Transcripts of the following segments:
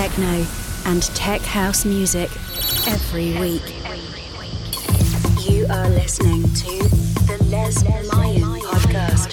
techno and tech house music every week. You are listening to the Les Mayan podcast.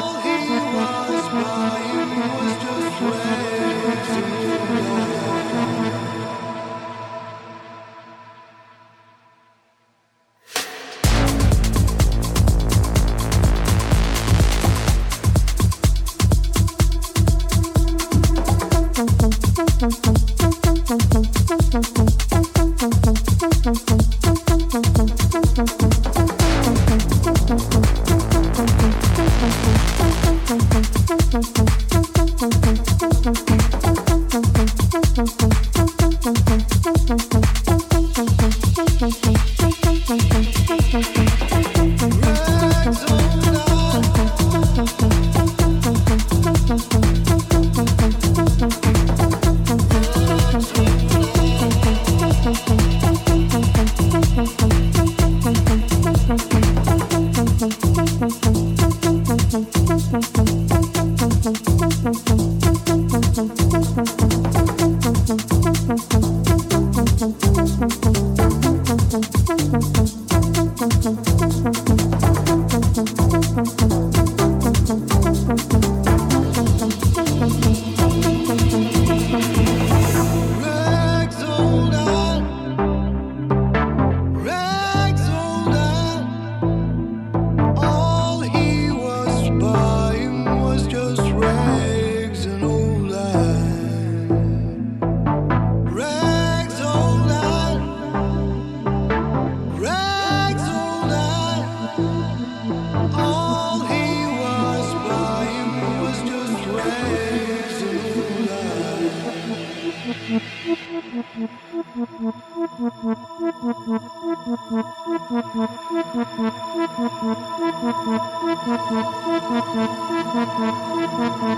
was, was just waiting. Thank you.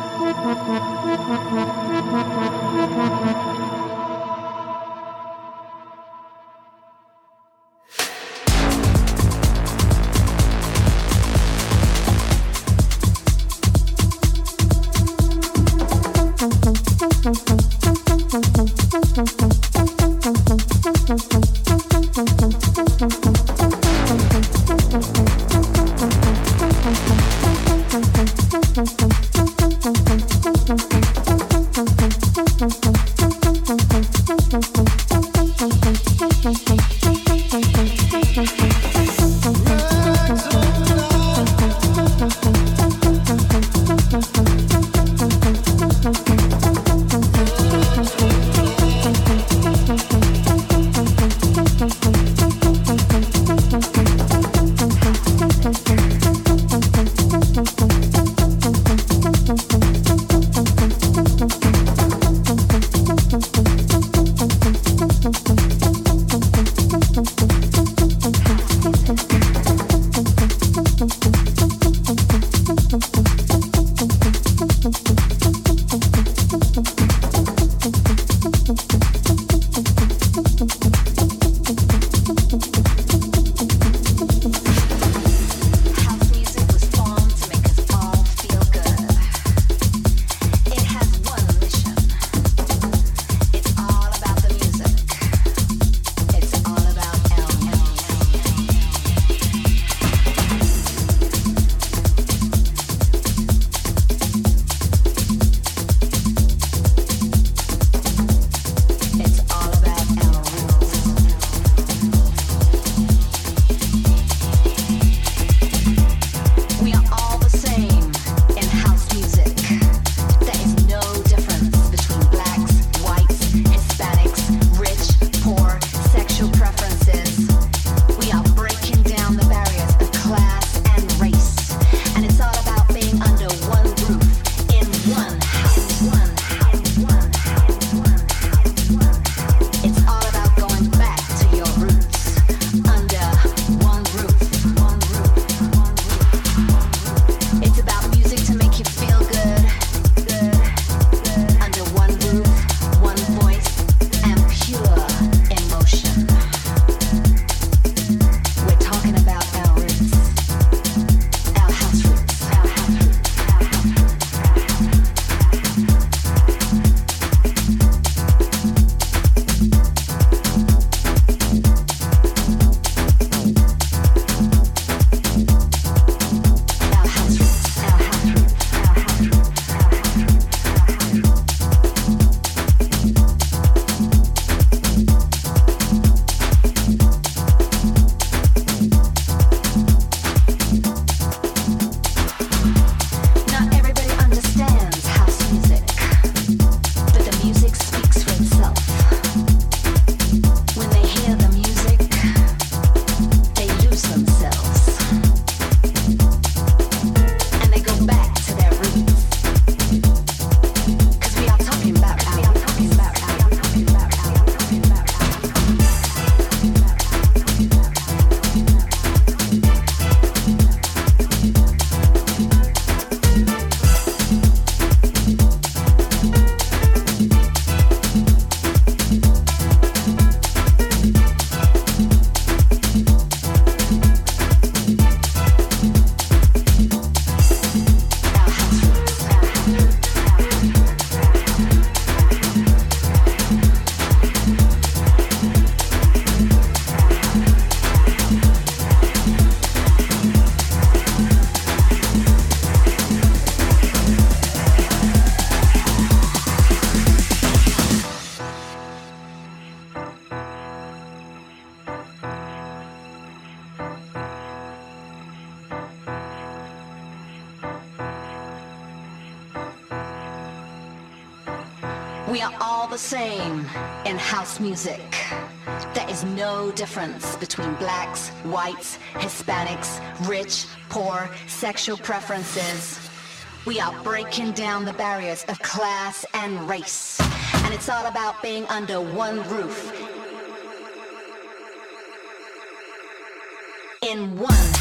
Sexual preferences. We are breaking down the barriers of class and race. And it's all about being under one roof. In one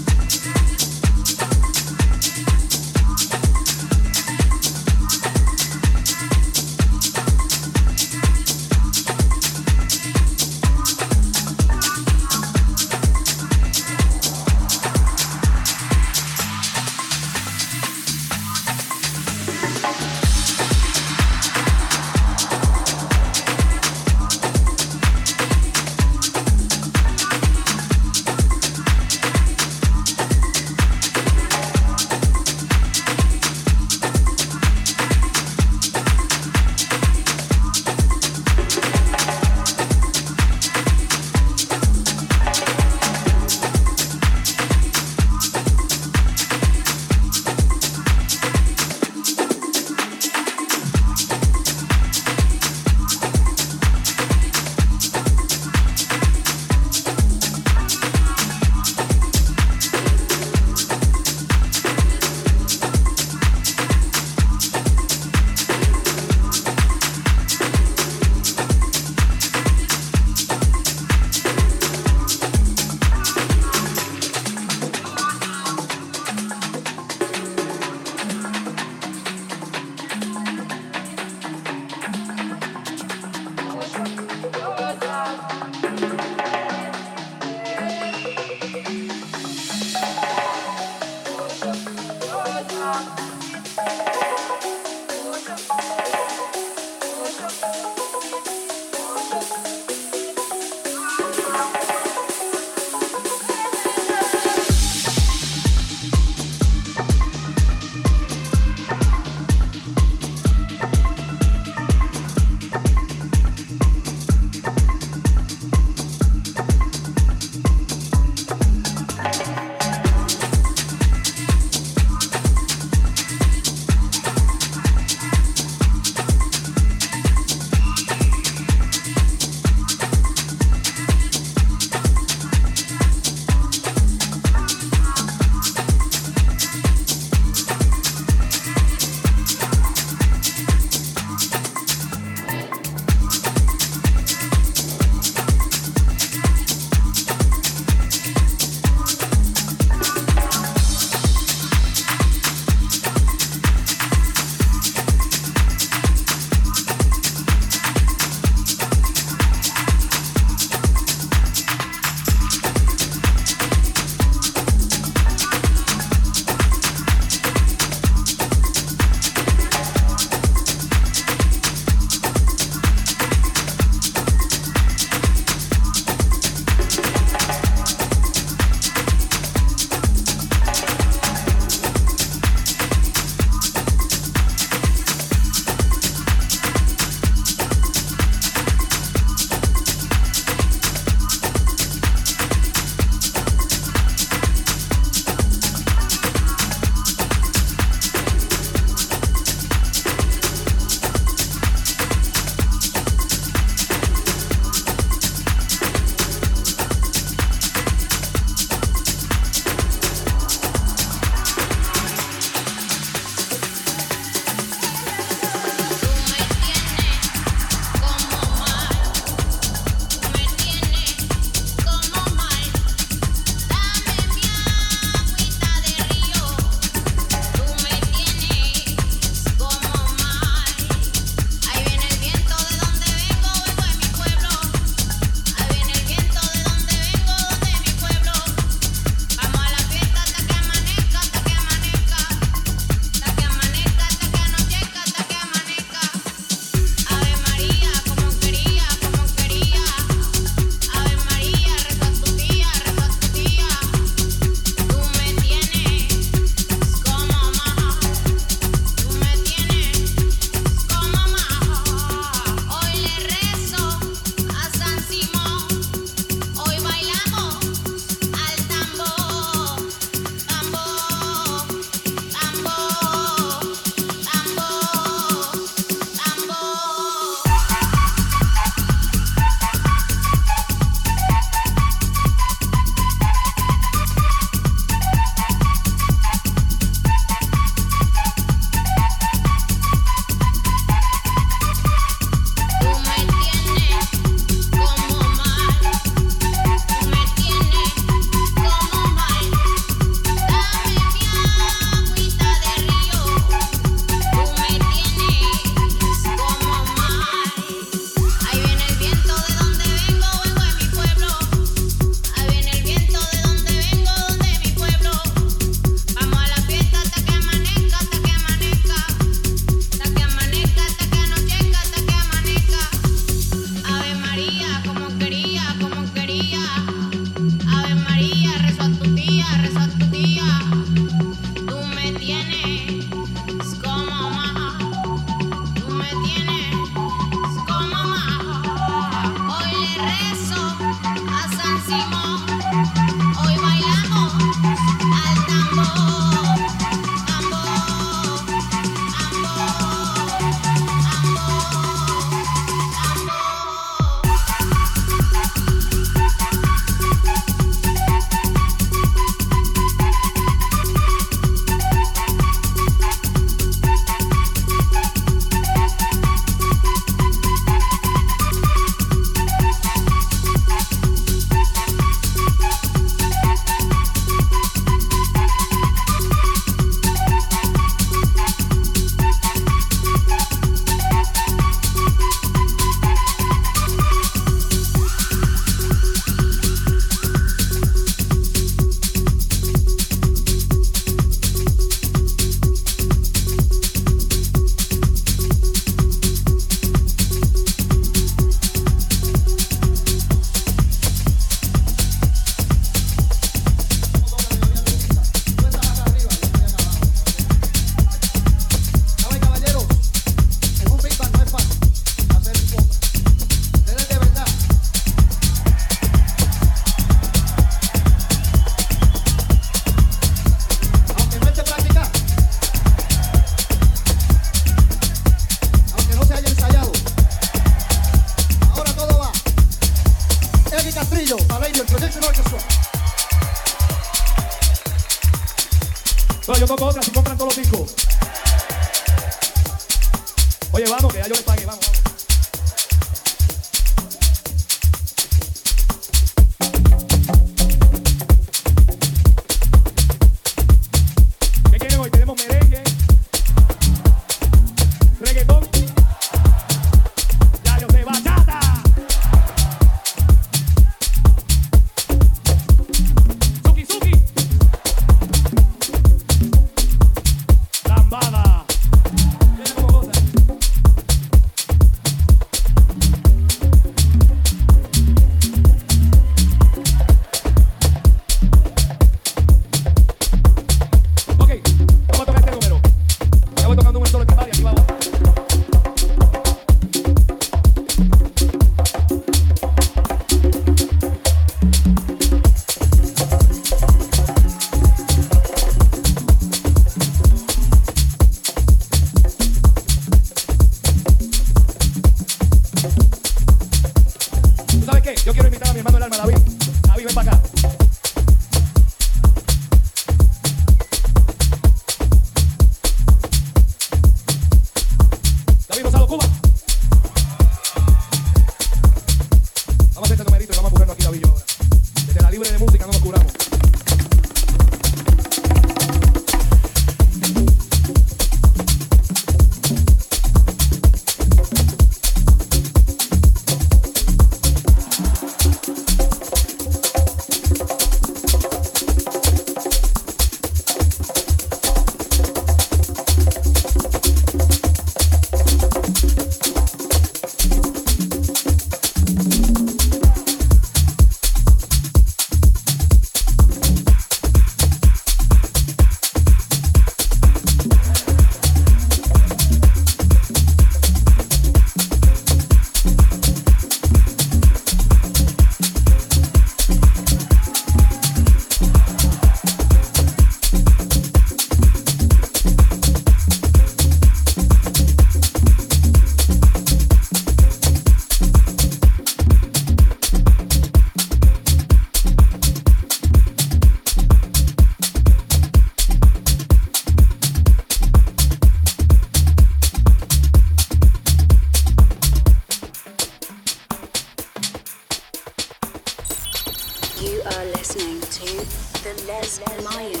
Les Mayan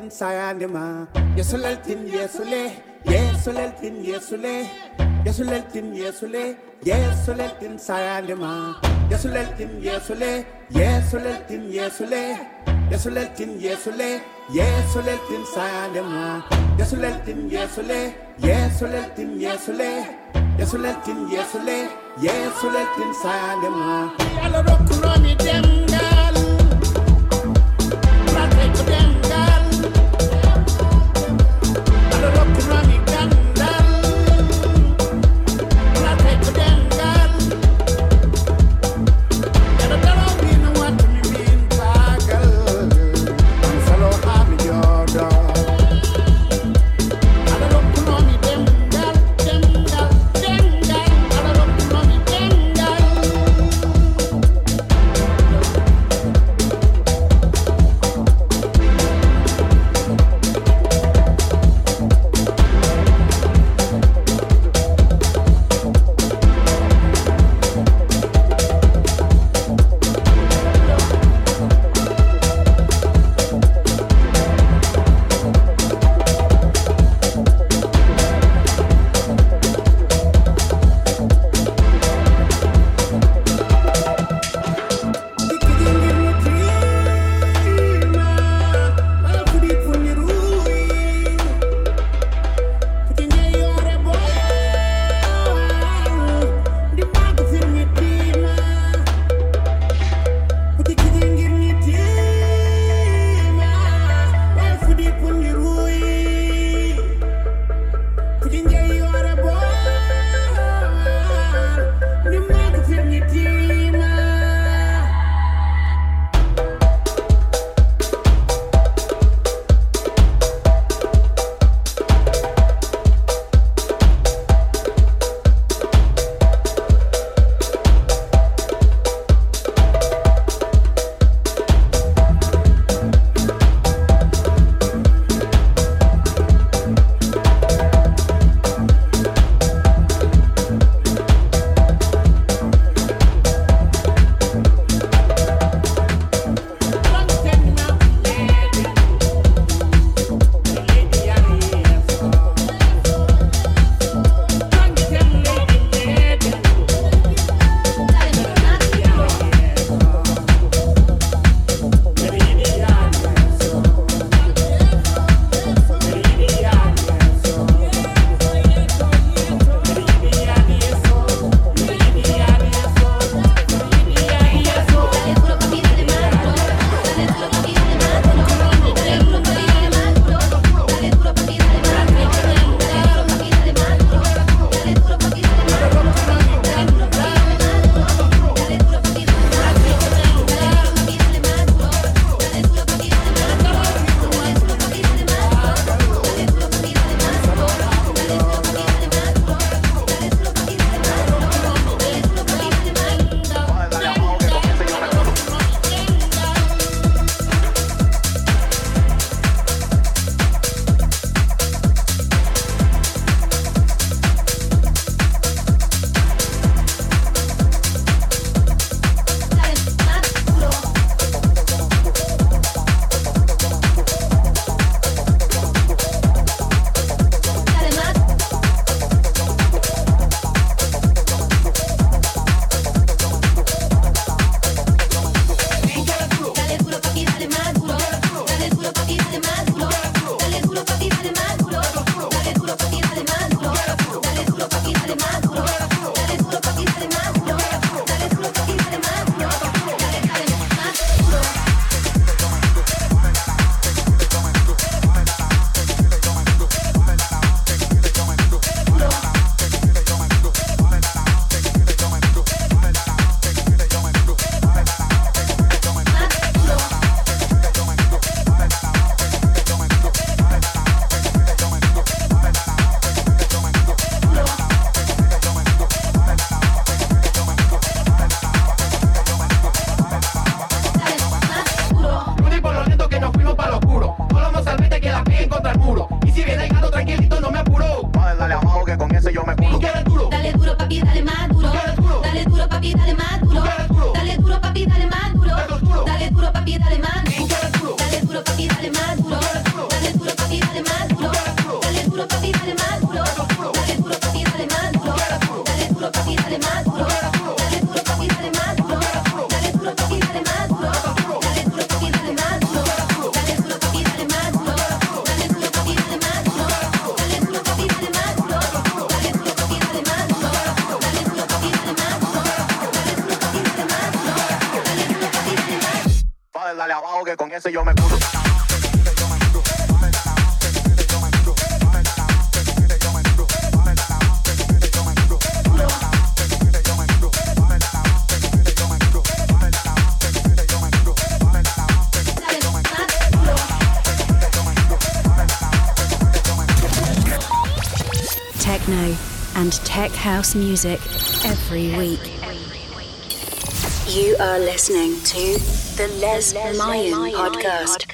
Yesulaltin sayandima Yesulaltin Yesule. Yesul Yesulaltin Yesule. Yesul Yesulaltin Yesule. Yesulaltin sayandima Yesulaltin Yesule. Yesul Yesulaltin Yesule. Yesul Yesulaltin Yesule. Yesulaltin sayandima Yesulaltin Yesule. Yesul Yesulaltin Yesule. Yesul Yesulaltin Yesule. Yesulaltin sayandima Yalla rokku nomi dem. House music every week. You are listening to the Les Mayan podcast.